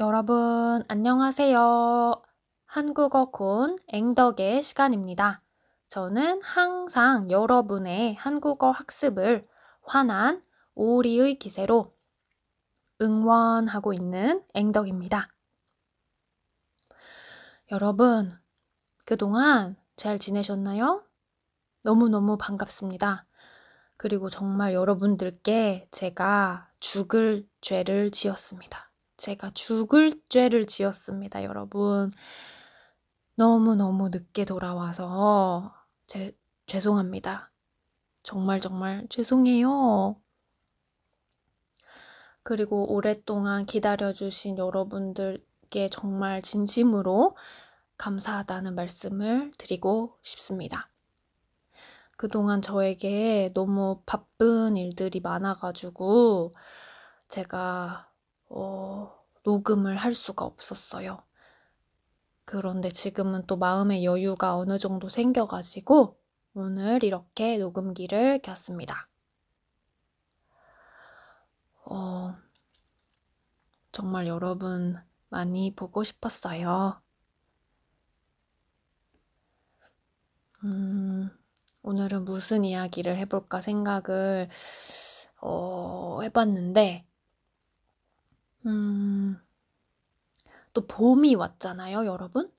여러분, 안녕하세요. 한국어 콘 앵덕의 시간입니다. 저는 항상 여러분의 한국어 학습을 환한 오리의 기세로 응원하고 있는 앵덕입니다. 여러분, 그동안 잘 지내셨나요? 너무너무 반갑습니다. 그리고 정말 여러분들께 제가 죽을 죄를 지었습니다. 제가 죽을 죄를 지었습니다, 여러분. 너무너무 늦게 돌아와서 제, 죄송합니다. 정말 정말 죄송해요. 그리고 오랫동안 기다려주신 여러분들께 정말 진심으로 감사하다는 말씀을 드리고 싶습니다. 그동안 저에게 너무 바쁜 일들이 많아가지고 제가 어, 녹음을 할 수가 없었어요. 그런데 지금은 또 마음의 여유가 어느 정도 생겨가지고 오늘 이렇게 녹음기를 켰습니다. 어, 정말 여러분 많이 보고 싶었어요. 음, 오늘은 무슨 이야기를 해볼까 생각을 어, 해봤는데, 음, 또 봄이 왔잖아요, 여러분?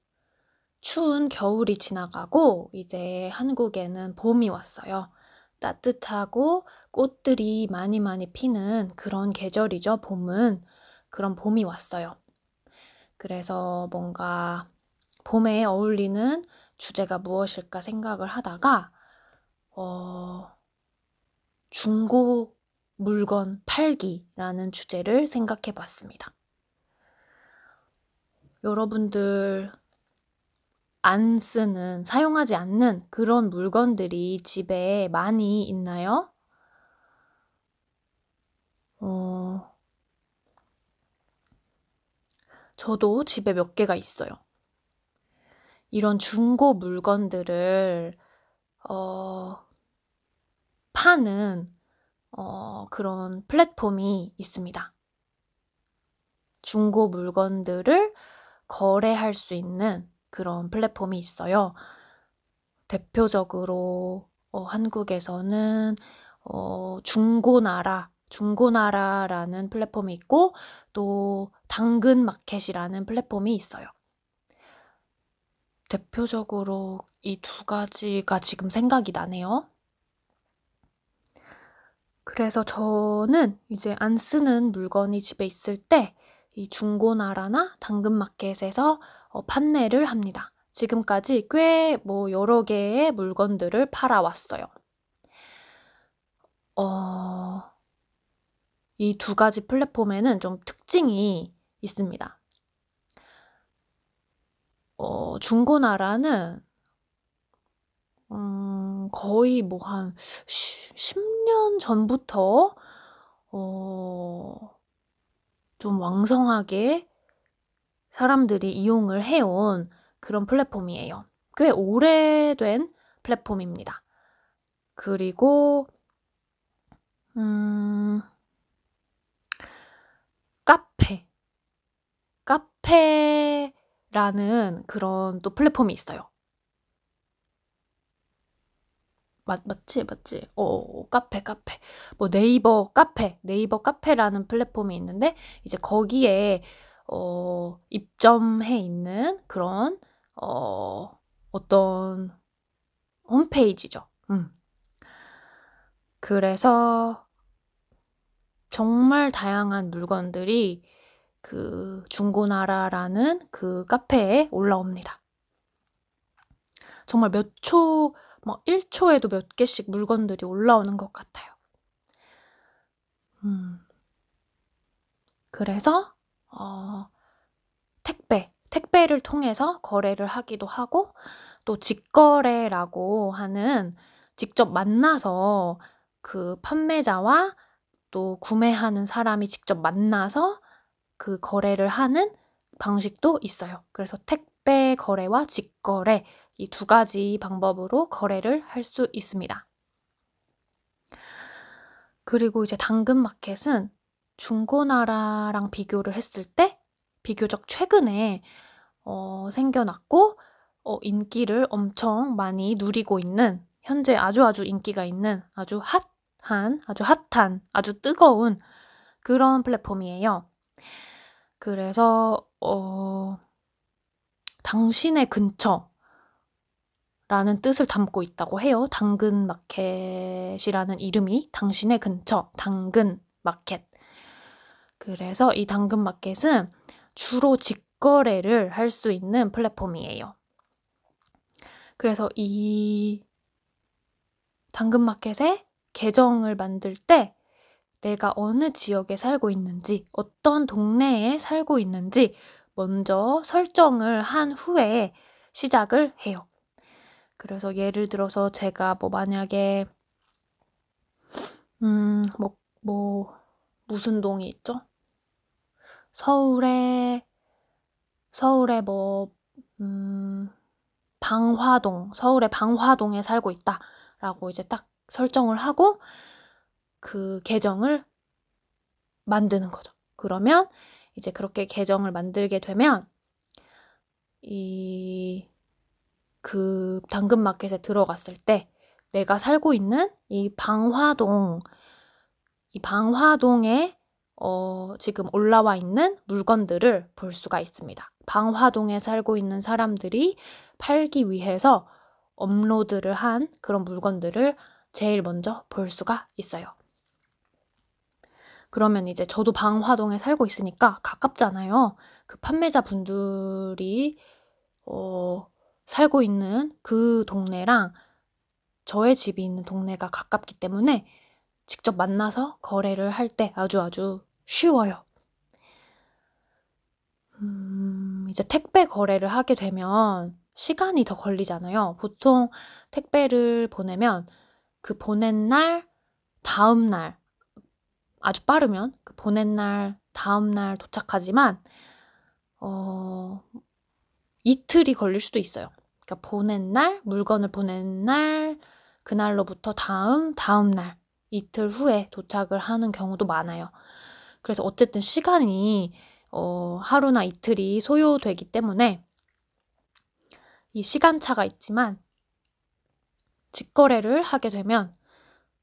추운 겨울이 지나가고 이제 한국에는 봄이 왔어요. 따뜻하고 꽃들이 많이 많이 피는 그런 계절이죠, 봄은. 그런 봄이 왔어요. 그래서 뭔가 봄에 어울리는 주제가 무엇일까 생각을 하다가, 어, 중고 물건 팔기라는 주제를 생각해 봤습니다. 여러분들 안 쓰는, 사용하지 않는 그런 물건들이 집에 많이 있나요? 어, 저도 집에 몇 개가 있어요. 이런 중고 물건들을, 어, 파는 어, 그런 플랫폼이 있습니다. 중고 물건들을 거래할 수 있는 그런 플랫폼이 있어요. 대표적으로 어, 한국에서는 어, 중고나라, 중고나라라는 플랫폼이 있고 또 당근마켓이라는 플랫폼이 있어요. 대표적으로 이 두 가지가 지금 생각이 나네요. 그래서 저는 이제 안 쓰는 물건이 집에 있을 때 이 중고나라나 당근마켓에서 어, 판매를 합니다. 지금까지 꽤 뭐 여러 개의 물건들을 팔아왔어요. 어, 이 두 가지 플랫폼에는 좀 특징이 있습니다. 어, 중고나라는 음, 거의 뭐 한 10년 전부터 어, 좀 왕성하게 사람들이 이용을 해온 그런 플랫폼이에요. 꽤 오래된 플랫폼입니다. 그리고 음, 카페. 카페라는 그런 또 플랫폼이 있어요. 맞, 맞지? 맞지? 어, 어, 카페, 카페. 뭐 네이버 카페, 네이버 카페라는 플랫폼이 있는데, 이제 거기에, 어, 입점해 있는 그런, 어, 어떤 홈페이지죠. 음. 그래서 정말 다양한 물건들이 그 중고나라라는 그 카페에 올라옵니다. 정말 몇 초, 막 1초에도 몇 개씩 물건들이 올라오는 것 같아요. 음. 그래서, 어, 택배, 택배를 통해서 거래를 하기도 하고, 또 직거래라고 하는 직접 만나서 그 판매자와 또 구매하는 사람이 직접 만나서 그 거래를 하는 방식도 있어요. 그래서 택배 거래와 직거래 이 두 가지 방법으로 거래를 할 수 있습니다. 그리고 이제 당근 마켓은 중고나라랑 비교를 했을 때 비교적 최근에 어, 생겨났고 어, 인기를 엄청 많이 누리고 있는 현재 아주 아주 인기가 있는 아주 핫한 아주 핫한 아주 뜨거운 그런 플랫폼이에요. 그래서 어, 당신의 근처 라는 뜻을 담고 있다고 해요. 당근 마켓이라는 이름이 당신의 근처, 당근 마켓. 그래서 이 당근 마켓은 주로 직거래를 할 수 있는 플랫폼이에요. 그래서 이 당근 마켓에 계정을 만들 때 내가 어느 지역에 살고 있는지, 어떤 동네에 살고 있는지 먼저 설정을 한 후에 시작을 해요. 그래서 예를 들어서 제가 뭐 만약에 음, 뭐, 뭐, 무슨 동이 있죠? 서울에, 서울에 뭐, 음, 방화동, 서울의 방화동에 살고 있다. 라고 이제 딱 설정을 하고 그 계정을 만드는 거죠. 그러면 이제 그렇게 계정을 만들게 되면 이 그 당근마켓에 들어갔을 때 내가 살고 있는 이 방화동, 이 방화동에 어, 지금 올라와 있는 물건들을 볼 수가 있습니다. 방화동에 살고 있는 사람들이 팔기 위해서 업로드를 한 그런 물건들을 제일 먼저 볼 수가 있어요. 그러면 이제 저도 방화동에 살고 있으니까 가깝잖아요. 그 판매자 분들이 어, 살고 있는 그 동네랑 저의 집이 있는 동네가 가깝기 때문에 직접 만나서 거래를 할 때 아주 아주 쉬워요. 음, 이제 택배 거래를 하게 되면 시간이 더 걸리잖아요. 보통 택배를 보내면 그 보낸 날, 다음 날, 아주 빠르면 그 보낸 날, 다음 날 도착하지만, 어, 이틀이 걸릴 수도 있어요. 그러니까 보낸 날, 물건을 보낸 날, 그날로부터 다음, 다음 날, 이틀 후에 도착을 하는 경우도 많아요. 그래서 어쨌든 시간이 어, 하루나 이틀이 소요되기 때문에 이 시간차가 있지만 직거래를 하게 되면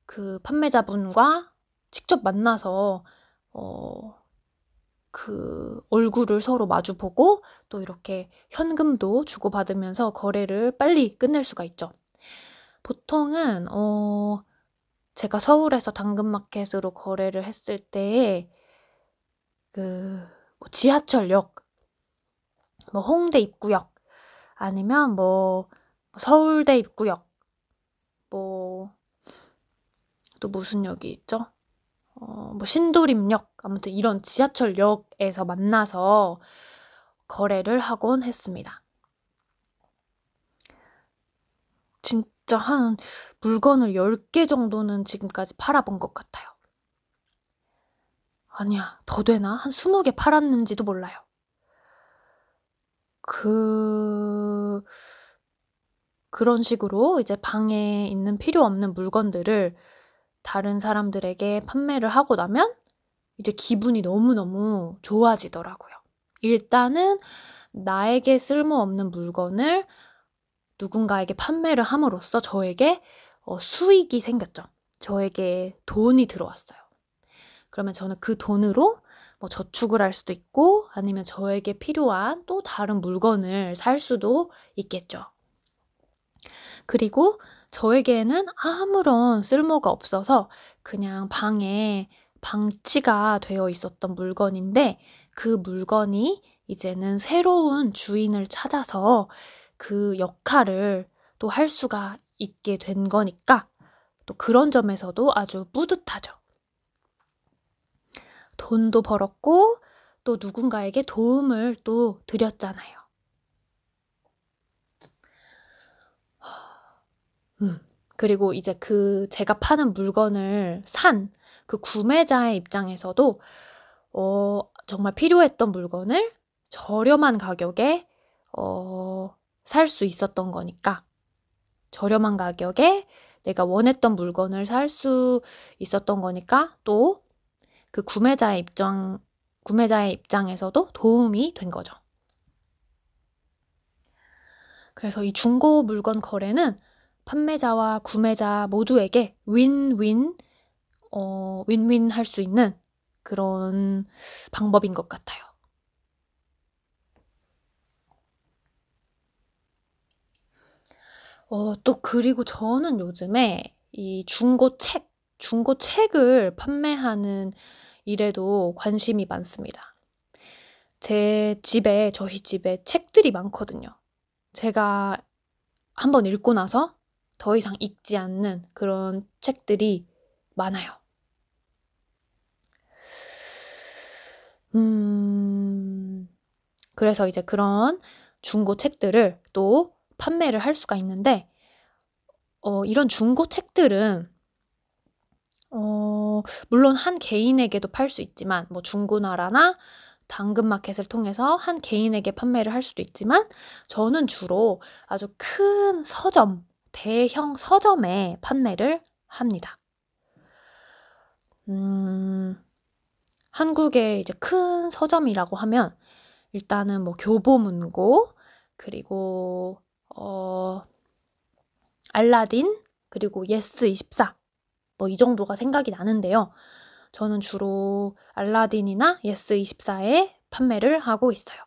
그 판매자분과 직접 만나서 어, 그 얼굴을 서로 마주보고 또 이렇게 현금도 주고받으면서 거래를 빨리 끝낼 수가 있죠. 보통은 어 제가 서울에서 당근마켓으로 거래를 했을 때그뭐 지하철역, 뭐 홍대 입구역, 아니면 뭐 서울대 입구역, 뭐 또 무슨 역이 있죠? 어, 뭐 신도림역 아무튼 이런 지하철역에서 만나서 거래를 하곤 했습니다. 진짜 한 물건을 10개 정도는 지금까지 팔아본 것 같아요. 아니야, 더 되나? 한 20개 팔았는지도 몰라요. 그, 그런 식으로 이제 방에 있는 필요 없는 물건들을 다른 사람들에게 판매를 하고 나면 이제 기분이 너무너무 좋아지더라고요. 일단은 나에게 쓸모없는 물건을 누군가에게 판매를 함으로써 저에게 어, 수익이 생겼죠. 저에게 돈이 들어왔어요. 그러면 저는 그 돈으로 뭐 저축을 할 수도 있고 아니면 저에게 필요한 또 다른 물건을 살 수도 있겠죠. 그리고 저에게는 아무런 쓸모가 없어서 그냥 방에 방치가 되어 있었던 물건인데 그 물건이 이제는 새로운 주인을 찾아서 그 역할을 또 할 수가 있게 된 거니까 또 그런 점에서도 아주 뿌듯하죠. 돈도 벌었고 또 누군가에게 도움을 또 드렸잖아요. 음. 그리고 이제 그 제가 파는 물건을 산 그 구매자의 입장에서도 어 정말 필요했던 물건을 저렴한 가격에 어 살 수 있었던 거니까 저렴한 가격에 내가 원했던 물건을 살 수 있었던 거니까 또 그 구매자의 입장 구매자의 입장에서도 도움이 된 거죠. 그래서 이 중고 물건 거래는 판매자와 구매자 모두에게 윈윈, 어, 윈윈 할 수 있는 그런 방법인 것 같아요. 어, 또 그리고 저는 요즘에 이 중고 책, 중고 책을 판매하는 일에도 관심이 많습니다. 제 집에, 저희 집에 책들이 많거든요. 제가 한번 읽고 나서 더 이상 읽지 않는 그런 책들이 많아요. 음, 그래서 이제 그런 중고 책들을 또 판매를 할 수가 있는데, 어, 이런 중고 책들은, 어, 물론 한 개인에게도 팔 수 있지만, 뭐 중고나라나 당근마켓을 통해서 한 개인에게 판매를 할 수도 있지만, 저는 주로 아주 큰 서점, 대형 서점에 판매를 합니다. 음, 한국의 이제 큰 서점이라고 하면 일단은 뭐 교보문고 그리고 어 알라딘 그리고 예스 24 뭐 이 정도가 생각이 나는데요. 저는 주로 알라딘이나 예스 24에 판매를 하고 있어요.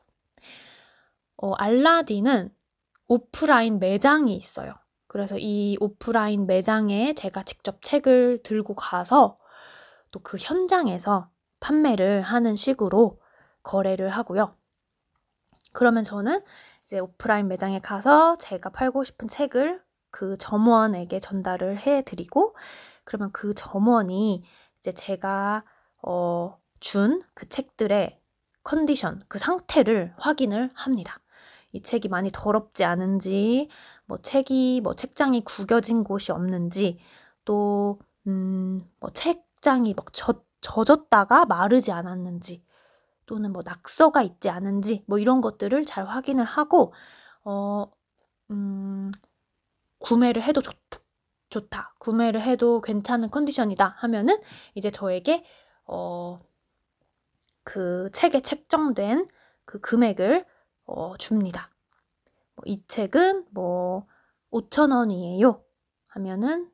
어, 알라딘은 오프라인 매장이 있어요. 그래서 이 오프라인 매장에 제가 직접 책을 들고 가서 또 그 현장에서 판매를 하는 식으로 거래를 하고요. 그러면 저는 이제 오프라인 매장에 가서 제가 팔고 싶은 책을 그 점원에게 전달을 해 드리고 그러면 그 점원이 이제 제가 어, 준 그 책들의 컨디션, 그 상태를 확인을 합니다. 이 책이 많이 더럽지 않은지, 뭐 책이, 뭐 책장이 구겨진 곳이 없는지, 또, 음, 뭐 책장이 막 젖, 젖었다가 마르지 않았는지, 또는 뭐 낙서가 있지 않은지, 뭐 이런 것들을 잘 확인을 하고, 어, 음, 구매를 해도 좋, 좋다. 구매를 해도 괜찮은 컨디션이다 하면은 이제 저에게, 어, 그 책에 책정된 그 금액을 어, 줍니다. 뭐 이 책은 뭐 5천 원이에요. 하면은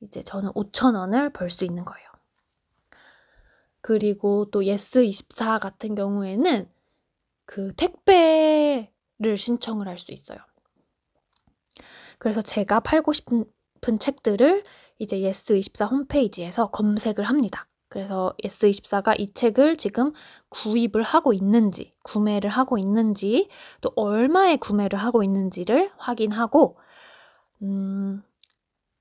이제 저는 5천 원을 벌 수 있는 거예요. 그리고 또 예스24 같은 경우에는 그 택배를 신청을 할 수 있어요. 그래서 제가 팔고 싶은 책들을 이제 예스24 홈페이지에서 검색을 합니다. 그래서 예스24가 이 책을 지금 구입을 하고 있는지, 구매를 하고 있는지, 또 얼마에 구매를 하고 있는지를 확인하고, 음,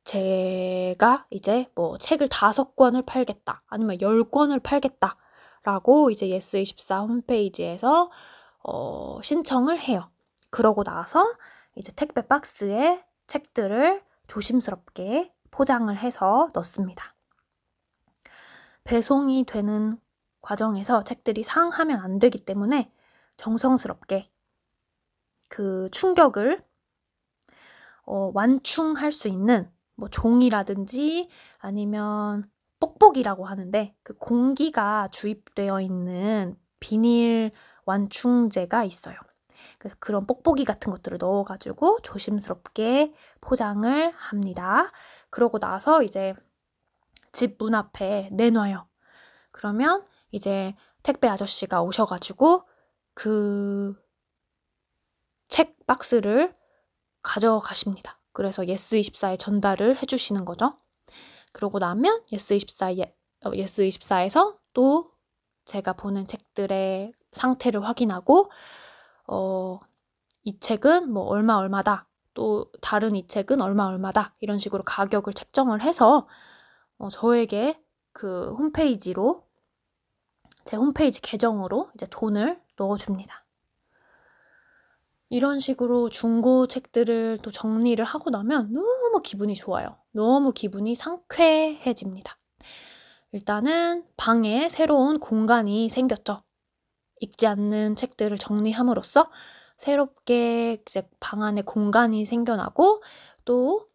제가 이제 뭐 책을 다섯 권을 팔겠다, 아니면 열 권을 팔겠다, 라고 이제 예스24 홈페이지에서 어, 신청을 해요. 그러고 나서 이제 택배 박스에 책들을 조심스럽게 포장을 해서 넣습니다. 배송이 되는 과정에서 책들이 상하면 안 되기 때문에 정성스럽게 그 충격을 어, 완충할 수 있는 뭐 종이라든지 아니면 뽁뽁이라고 하는데 그 공기가 주입되어 있는 비닐 완충제가 있어요. 그래서 그런 뽁뽁이 같은 것들을 넣어가지고 조심스럽게 포장을 합니다. 그러고 나서 이제 집 문 앞에 내놔요. 그러면 이제 택배 아저씨가 오셔가지고 그 책 박스를 가져가십니다. 그래서 예스24에 전달을 해주시는 거죠. 그러고 나면 예스24에, 어, 예스24에서 또 제가 보는 책들의 상태를 확인하고, 어, 이 책은 뭐 얼마 얼마다, 또 다른 이 책은 얼마 얼마다, 이런 식으로 가격을 책정을 해서 어, 저에게 그 홈페이지로 제 홈페이지 계정으로 이제 돈을 넣어줍니다. 이런 식으로 중고 책들을 또 정리를 하고 나면 너무 기분이 좋아요. 너무 기분이 상쾌해집니다. 일단은 방에 새로운 공간이 생겼죠. 읽지 않는 책들을 정리함으로써 새롭게 이제 방 안에 공간이 생겨나고 또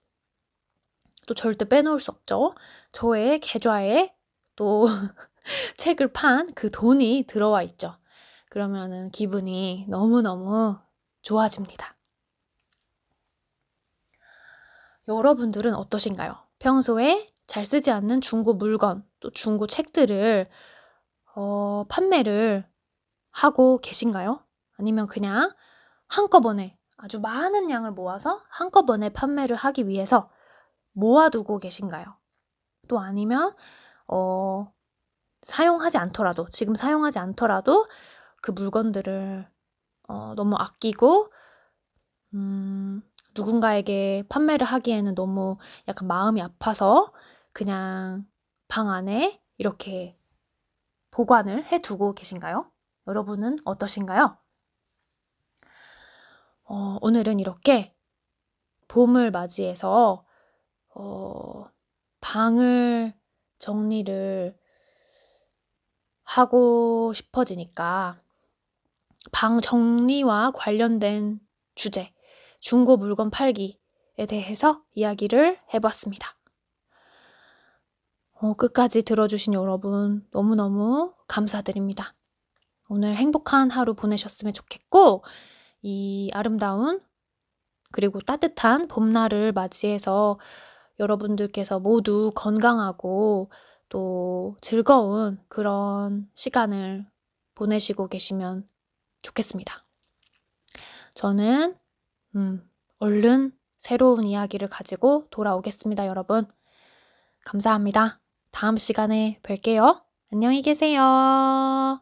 또 절대 빼놓을 수 없죠. 저의 계좌에 또 책을 판 그 돈이 들어와 있죠. 그러면은 기분이 너무너무 좋아집니다. 여러분들은 어떠신가요? 평소에 잘 쓰지 않는 중고 물건, 또 중고 책들을 어, 판매를 하고 계신가요? 아니면 그냥 한꺼번에 아주 많은 양을 모아서 한꺼번에 판매를 하기 위해서 모아두고 계신가요? 또 아니면 어, 사용하지 않더라도 지금 사용하지 않더라도 그 물건들을 어, 너무 아끼고 음, 누군가에게 판매를 하기에는 너무 약간 마음이 아파서 그냥 방 안에 이렇게 보관을 해 두고 계신가요? 여러분은 어떠신가요? 어, 오늘은 이렇게 봄을 맞이해서 어, 방을 정리를 하고 싶어지니까 방 정리와 관련된 주제, 중고 물건 팔기에 대해서 이야기를 해봤습니다. 어, 끝까지 들어주신 여러분 너무너무 감사드립니다. 오늘 행복한 하루 보내셨으면 좋겠고, 이 아름다운 그리고 따뜻한 봄날을 맞이해서 여러분들께서 모두 건강하고 또 즐거운 그런 시간을 보내시고 계시면 좋겠습니다. 저는 음, 얼른 새로운 이야기를 가지고 돌아오겠습니다, 여러분. 감사합니다. 다음 시간에 뵐게요. 안녕히 계세요.